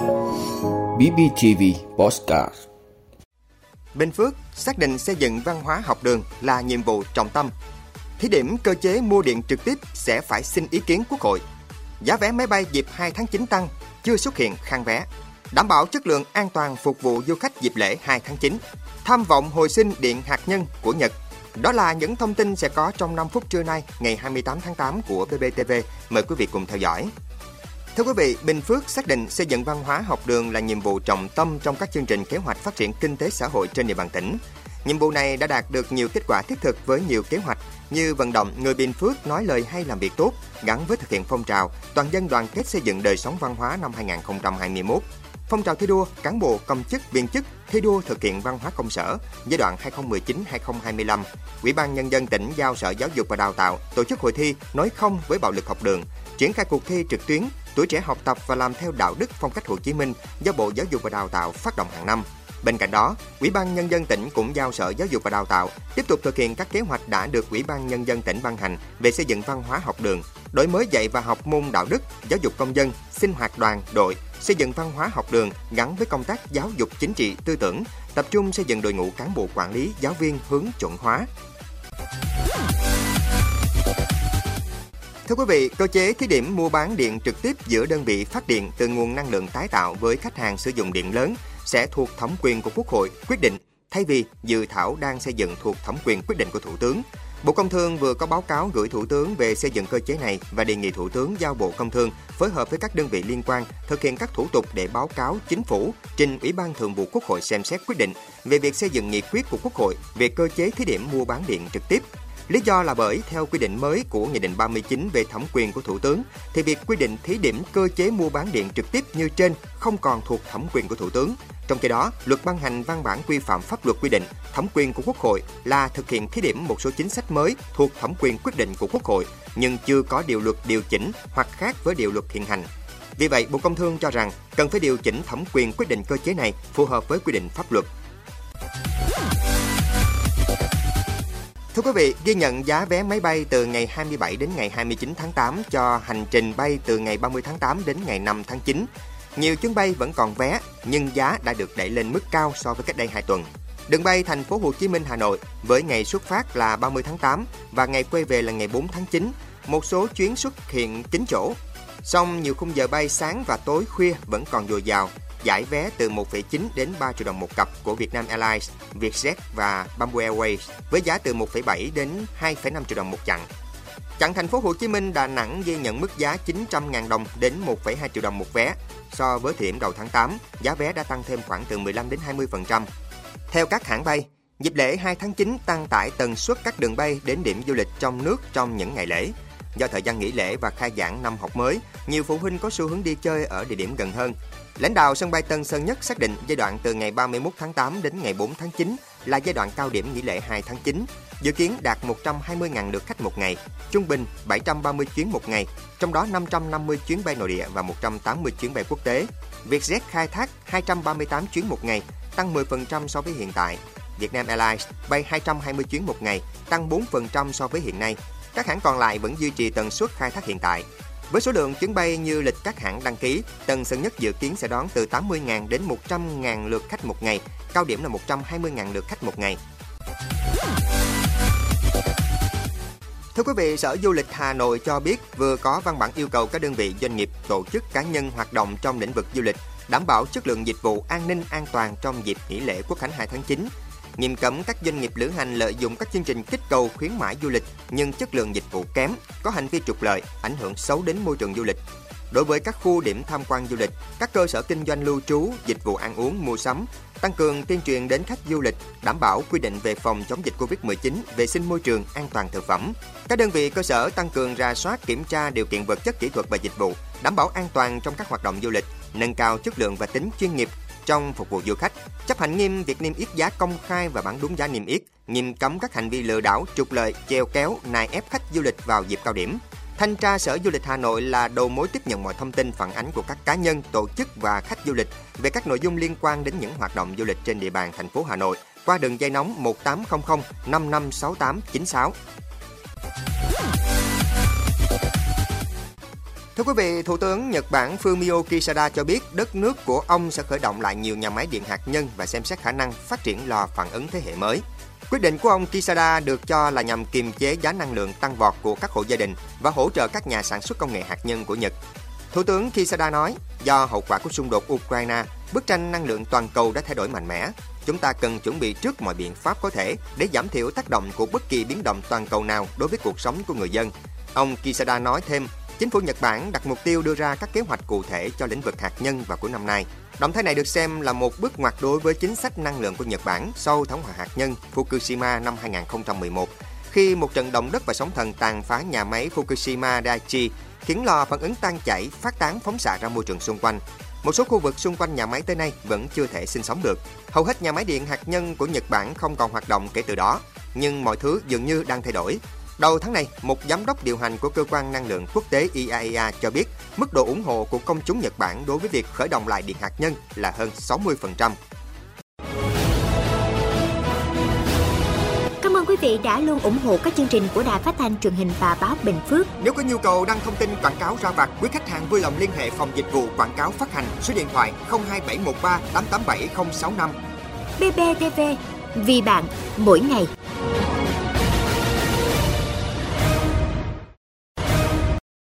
BBTV Postcard Bình Phước xác định xây dựng văn hóa học đường là nhiệm vụ trọng tâm. Thí điểm cơ chế mua điện trực tiếp sẽ phải xin ý kiến Quốc hội. Giá vé máy bay dịp 2 tháng 9 tăng, chưa xuất hiện khang vé. Đảm bảo chất lượng an toàn phục vụ du khách dịp lễ 2 tháng 9. Tham vọng hồi sinh điện hạt nhân của Nhật. Đó là những thông tin sẽ có trong 5 phút trưa nay, ngày 28 tháng 8 của BBTV. Mời quý vị cùng theo dõi. Thưa quý vị, Bình Phước xác định xây dựng văn hóa học đường là nhiệm vụ trọng tâm trong các chương trình kế hoạch phát triển kinh tế xã hội trên địa bàn tỉnh. Nhiệm vụ này đã đạt được nhiều kết quả thiết thực với nhiều kế hoạch như vận động người Bình Phước nói lời hay làm việc tốt gắn với thực hiện phong trào toàn dân đoàn kết xây dựng đời sống văn hóa năm 2021. Phong trào thi đua cán bộ công chức viên chức thi đua thực hiện văn hóa công sở giai đoạn 2019-2025. Ủy ban nhân dân tỉnh giao Sở Giáo dục và Đào tạo tổ chức hội thi nói không với bạo lực học đường, triển khai cuộc thi trực tuyến Tuổi trẻ học tập và làm theo đạo đức phong cách Hồ Chí Minh do Bộ Giáo dục và Đào tạo phát động hàng năm. Bên cạnh đó, Ủy ban Nhân dân tỉnh cũng giao Sở Giáo dục và Đào tạo tiếp tục thực hiện các kế hoạch đã được Ủy ban Nhân dân tỉnh ban hành về xây dựng văn hóa học đường, đổi mới dạy và học môn đạo đức, giáo dục công dân, sinh hoạt đoàn, đội, xây dựng văn hóa học đường gắn với công tác giáo dục chính trị tư tưởng, tập trung xây dựng đội ngũ cán bộ quản lý, giáo viên hướng chuẩn hóa, Thưa quý vị, cơ chế thí điểm mua bán điện trực tiếp giữa đơn vị phát điện từ nguồn năng lượng tái tạo với khách hàng sử dụng điện lớn sẽ thuộc thẩm quyền của Quốc hội quyết định thay vì dự thảo đang xây dựng thuộc thẩm quyền quyết định của Thủ tướng. Bộ Công Thương vừa có báo cáo gửi Thủ tướng về xây dựng cơ chế này và đề nghị Thủ tướng giao Bộ Công Thương phối hợp với các đơn vị liên quan thực hiện các thủ tục để báo cáo chính phủ trình Ủy ban Thường vụ Quốc hội xem xét quyết định về việc xây dựng nghị quyết của Quốc hội về cơ chế thí điểm mua bán điện trực tiếp Lý do là bởi theo quy định mới của Nghị định 39 về thẩm quyền của Thủ tướng, thì việc quy định thí điểm cơ chế mua bán điện trực tiếp như trên không còn thuộc thẩm quyền của Thủ tướng. Trong khi đó, luật ban hành văn bản quy phạm pháp luật quy định thẩm quyền của Quốc hội là thực hiện thí điểm một số chính sách mới thuộc thẩm quyền quyết định của Quốc hội, nhưng chưa có điều luật điều chỉnh hoặc khác với điều luật hiện hành. Vì vậy, Bộ Công Thương cho rằng cần phải điều chỉnh thẩm quyền quyết định cơ chế này phù hợp với quy định pháp luật. Thưa quý vị, ghi nhận giá vé máy bay từ ngày 27 đến ngày 29 tháng 8 cho hành trình bay từ ngày 30 tháng 8 đến ngày 5 tháng 9. Nhiều chuyến bay vẫn còn vé, nhưng giá đã được đẩy lên mức cao so với cách đây 2 tuần. Đường bay thành phố Hồ Chí Minh Hà Nội với ngày xuất phát là 30 tháng 8 và ngày quay về là ngày 4 tháng 9. Một số chuyến xuất hiện kín chỗ. Song nhiều khung giờ bay sáng và tối khuya vẫn còn dồi dào giải vé từ 1,9 đến 3 triệu đồng một cặp của Vietnam Airlines, Vietjet và Bamboo Airways với giá từ 1,7 đến 2,5 triệu đồng một chặng. Chặng thành phố Hồ Chí Minh Đà Nẵng ghi nhận mức giá 900.000 đồng đến 1,2 triệu đồng một vé. So với thời điểm đầu tháng 8, giá vé đã tăng thêm khoảng từ 15 đến 20%. Theo các hãng bay, dịp lễ 2 tháng 9 tăng tải tần suất các đường bay đến điểm du lịch trong nước trong những ngày lễ. Do thời gian nghỉ lễ và khai giảng năm học mới, nhiều phụ huynh có xu hướng đi chơi ở địa điểm gần hơn. Lãnh đạo sân bay Tân Sơn Nhất xác định giai đoạn từ ngày 31 tháng 8 đến ngày 4 tháng 9 là giai đoạn cao điểm nghỉ lễ 2 tháng 9, dự kiến đạt 120.000 lượt khách một ngày, trung bình 730 chuyến một ngày, trong đó 550 chuyến bay nội địa và 180 chuyến bay quốc tế. Vietjet khai thác 238 chuyến một ngày, tăng 10% so với hiện tại. Vietnam Airlines bay 220 chuyến một ngày, tăng 4% so với hiện nay. Các hãng còn lại vẫn duy trì tần suất khai thác hiện tại. Với số lượng chuyến bay như lịch các hãng đăng ký, Tân Sơn Nhất dự kiến sẽ đón từ 80.000 đến 100.000 lượt khách một ngày, cao điểm là 120.000 lượt khách một ngày. Thưa quý vị, Sở Du lịch Hà Nội cho biết vừa có văn bản yêu cầu các đơn vị doanh nghiệp, tổ chức cá nhân hoạt động trong lĩnh vực du lịch đảm bảo chất lượng dịch vụ an ninh an toàn trong dịp nghỉ lễ Quốc khánh 2 tháng 9 nghiêm cấm các doanh nghiệp lữ hành lợi dụng các chương trình kích cầu khuyến mãi du lịch nhưng chất lượng dịch vụ kém, có hành vi trục lợi, ảnh hưởng xấu đến môi trường du lịch. Đối với các khu điểm tham quan du lịch, các cơ sở kinh doanh lưu trú, dịch vụ ăn uống, mua sắm, tăng cường tuyên truyền đến khách du lịch, đảm bảo quy định về phòng chống dịch Covid-19, vệ sinh môi trường, an toàn thực phẩm. Các đơn vị cơ sở tăng cường ra soát kiểm tra điều kiện vật chất kỹ thuật và dịch vụ, đảm bảo an toàn trong các hoạt động du lịch, nâng cao chất lượng và tính chuyên nghiệp trong phục vụ du khách, chấp hành nghiêm việc niêm yết giá công khai và bán đúng giá niêm yết, nghiêm cấm các hành vi lừa đảo, trục lợi, treo kéo, nài ép khách du lịch vào dịp cao điểm. Thanh tra Sở Du lịch Hà Nội là đầu mối tiếp nhận mọi thông tin phản ánh của các cá nhân, tổ chức và khách du lịch về các nội dung liên quan đến những hoạt động du lịch trên địa bàn thành phố Hà Nội qua đường dây nóng 1800 556896. Thưa quý vị, Thủ tướng Nhật Bản Fumio Kishida cho biết đất nước của ông sẽ khởi động lại nhiều nhà máy điện hạt nhân và xem xét khả năng phát triển lò phản ứng thế hệ mới. Quyết định của ông Kishida được cho là nhằm kiềm chế giá năng lượng tăng vọt của các hộ gia đình và hỗ trợ các nhà sản xuất công nghệ hạt nhân của Nhật. Thủ tướng Kishida nói, do hậu quả của xung đột Ukraine, bức tranh năng lượng toàn cầu đã thay đổi mạnh mẽ. Chúng ta cần chuẩn bị trước mọi biện pháp có thể để giảm thiểu tác động của bất kỳ biến động toàn cầu nào đối với cuộc sống của người dân. Ông Kishida nói thêm, chính phủ Nhật Bản đặt mục tiêu đưa ra các kế hoạch cụ thể cho lĩnh vực hạt nhân vào cuối năm nay. Động thái này được xem là một bước ngoặt đối với chính sách năng lượng của Nhật Bản sau thảm họa hạt nhân Fukushima năm 2011, khi một trận động đất và sóng thần tàn phá nhà máy Fukushima Daiichi khiến lò phản ứng tan chảy phát tán phóng xạ ra môi trường xung quanh. Một số khu vực xung quanh nhà máy tới nay vẫn chưa thể sinh sống được. Hầu hết nhà máy điện hạt nhân của Nhật Bản không còn hoạt động kể từ đó, nhưng mọi thứ dường như đang thay đổi. Đầu tháng này, một giám đốc điều hành của cơ quan năng lượng quốc tế IAEA e cho biết mức độ ủng hộ của công chúng Nhật Bản đối với việc khởi động lại điện hạt nhân là hơn 60%. Cảm ơn quý vị đã luôn ủng hộ các chương trình của Đài Phát thanh truyền hình và báo Bình Phước. Nếu có nhu cầu đăng thông tin quảng cáo ra vặt, quý khách hàng vui lòng liên hệ phòng dịch vụ quảng cáo phát hành số điện thoại 02713 887065. BBTV, vì bạn, mỗi ngày.